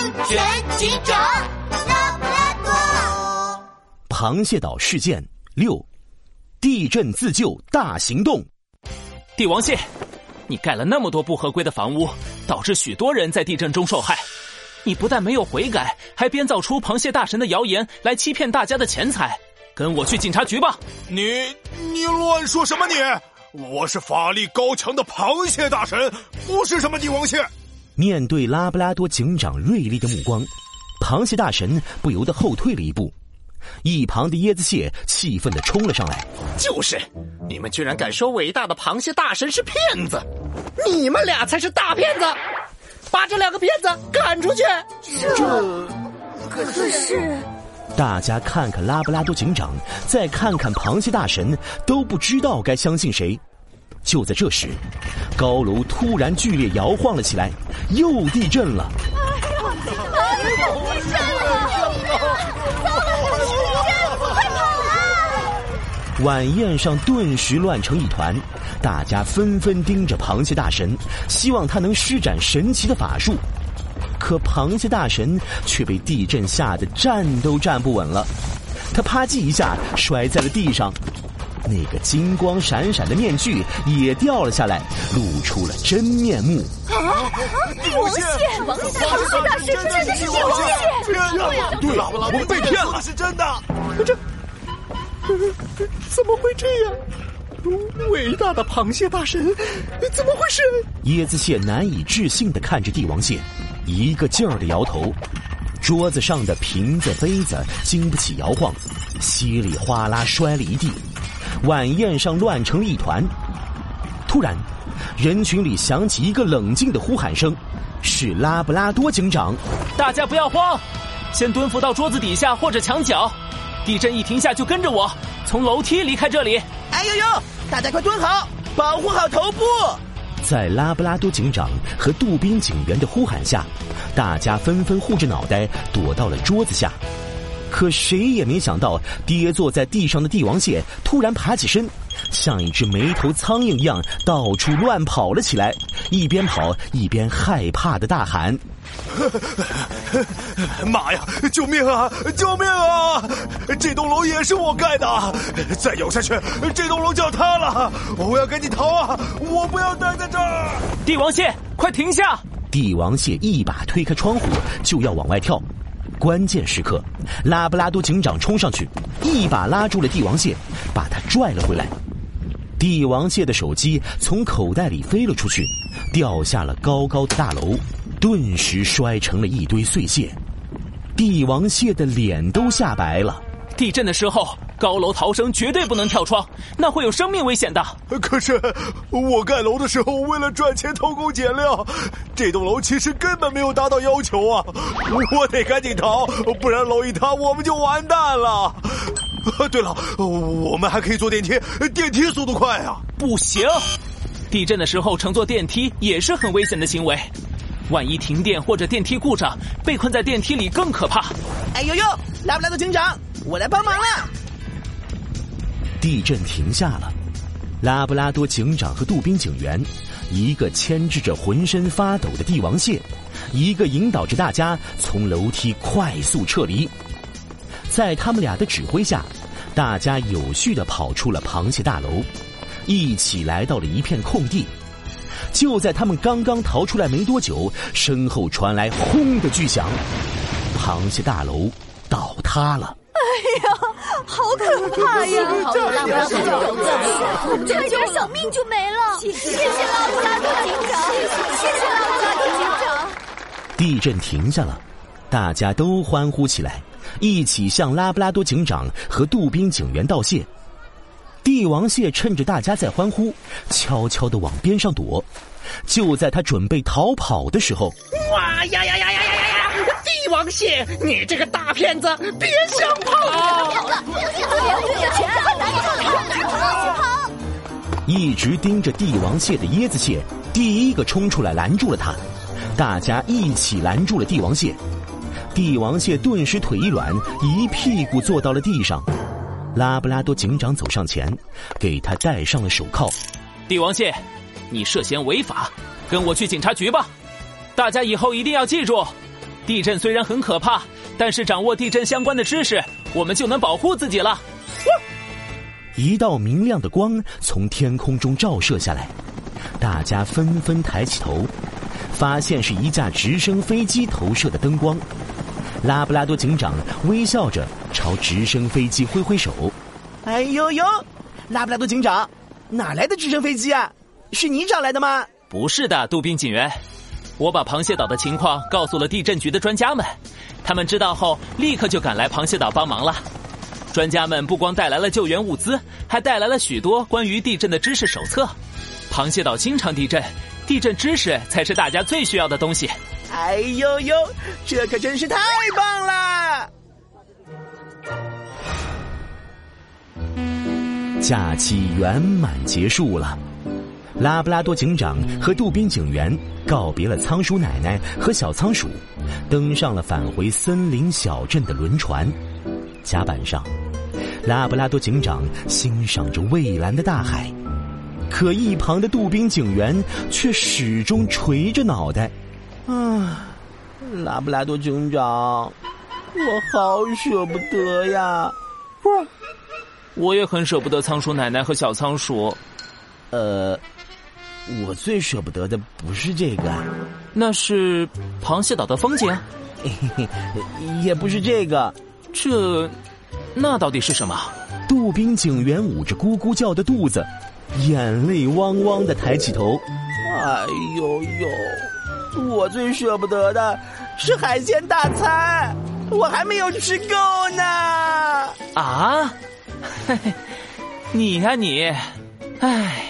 安全警长拉布拉多。螃蟹岛事件六：地震自救大行动。帝王蟹，你盖了那么多不合规的房屋，导致许多人在地震中受害。你不但没有悔改，还编造出螃蟹大神的谣言来欺骗大家的钱财。跟我去警察局吧！你你乱说什么你？我是法力高强的螃蟹大神，不是什么帝王蟹。面对拉布拉多警长锐利的目光，螃蟹大神不由得后退了一步。一旁的椰子蟹气愤的冲了上来：“就是，你们居然敢说伟大的螃蟹大神是骗子！你们俩才是大骗子！把这两个骗子赶出去！”这可是……大家看看拉布拉多警长，再看看螃蟹大神，都不知道该相信谁。就在这时，高楼突然剧烈摇晃了起来，又地震了！哎呀，又地震了！糟了，地震！快跑啊！晚宴上顿时乱成一团，大家纷纷盯着螃蟹大神，希望他能施展神奇的法术。可螃蟹大神却被地震吓得站都站不稳了，他啪叽一下摔在了地上，那个金光闪闪的面具也掉了下来，露出了真面目。啊！帝王蟹！王蟹大神真的是帝王蟹！对了，我们被骗了，是真的。这怎么会这样？伟大的螃蟹大神，怎么回事？椰子蟹难以置信的看着帝王蟹。一个劲儿的摇头，桌子上的瓶子杯子经不起摇晃，稀里哗啦摔了一地，晚宴上乱成了一团。突然，人群里响起一个冷静的呼喊声，是拉布拉多警长：“大家不要慌，先蹲伏到桌子底下或者墙角，地震一停下就跟着我，从楼梯离开这里。”哎呦呦，大家快蹲好，保护好头部。在拉布拉多警长和杜宾警员的呼喊下，大家纷纷护着脑袋躲到了桌子下。可谁也没想到，跌坐在地上的帝王蟹突然爬起身，像一只没头苍蝇一样到处乱跑了起来，一边跑一边害怕的大喊：“ 妈呀！救命啊！救命啊！这栋楼也是我盖的，再咬下去，这栋楼就要塌了！我要赶紧逃啊！我不要待在这儿！”帝王蟹，快停下！帝王蟹一把推开窗户，就要往外跳。关键时刻，拉布拉多警长冲上去，一把拉住了帝王蟹，把它拽了回来。帝王蟹的手机从口袋里飞了出去，掉下了高高的大楼，顿时摔成了一堆碎屑。帝王蟹的脸都吓白了。地震的时候。高楼逃生绝对不能跳窗，那会有生命危险的。可是我盖楼的时候为了赚钱偷工减料，这栋楼其实根本没有达到要求啊！我得赶紧逃，不然楼一塌我们就完蛋了。对了，我们还可以坐电梯，电梯速度快啊！不行，地震的时候乘坐电梯也是很危险的行为，万一停电或者电梯故障，被困在电梯里更可怕。哎呦呦，来不来的警长，我来帮忙了。地震停下了，拉布拉多警长和杜宾警员，一个牵制着浑身发抖的帝王蟹，一个引导着大家从楼梯快速撤离。在他们俩的指挥下，大家有序的跑出了螃蟹大楼，一起来到了一片空地。就在他们刚刚逃出来没多久，身后传来轰的巨响，螃蟹大楼倒塌了。好可怕呀！好拉布拉多警长，差点小命就没了。谢谢拉布拉多警长，谢谢拉布拉多警长。地震停下了，大家都欢呼起来，一起向拉布拉多警长和杜宾警员道谢。帝王蟹趁着大家在欢呼，悄悄的往边上躲。就在他准备逃跑的时候，哇呀呀呀！帝王蟹，你这个大骗子，别想跑！跑了，跑！一直盯着帝王蟹的椰子蟹，第一个冲出来拦住了他。大家一起拦住了帝王蟹，帝王蟹顿时腿一软，一屁股坐到了地上。拉布拉多警长走上前，给他戴上了手铐。帝王蟹，你涉嫌违法，跟我去警察局吧。大家以后一定要记住。地震虽然很可怕，但是掌握地震相关的知识，我们就能保护自己了。一道明亮的光从天空中照射下来，大家纷纷抬起头，发现是一架直升飞机投射的灯光。拉布拉多警长微笑着朝直升飞机挥挥手：“哎呦呦，拉布拉多警长，哪来的直升飞机啊？是你找来的吗？”“不是的，杜宾警员，我把螃蟹岛的情况告诉了地震局的专家们，他们知道后立刻就赶来螃蟹岛帮忙了。专家们不光带来了救援物资，还带来了许多关于地震的知识手册。螃蟹岛经常地震，地震知识才是大家最需要的东西。”哎呦呦，这可真是太棒了！假期圆满结束了，拉布拉多警长和杜宾警员告别了仓鼠奶奶和小仓鼠，登上了返回森林小镇的轮船。甲板上，拉布拉多警长欣赏着蔚蓝的大海，可一旁的杜宾警员却始终垂着脑袋。啊，拉布拉多警长，我好舍不得呀！不，我也很舍不得仓鼠奶奶和小仓鼠。呃，我最舍不得的不是这个，那是螃蟹岛的风景，也不是这个，这，那到底是什么？杜宾警员捂着咕咕叫的肚子，眼泪汪汪的抬起头。哎呦呦！我最舍不得的是海鲜大餐，我还没有吃够呢。啊，嘿嘿，你呀你，唉。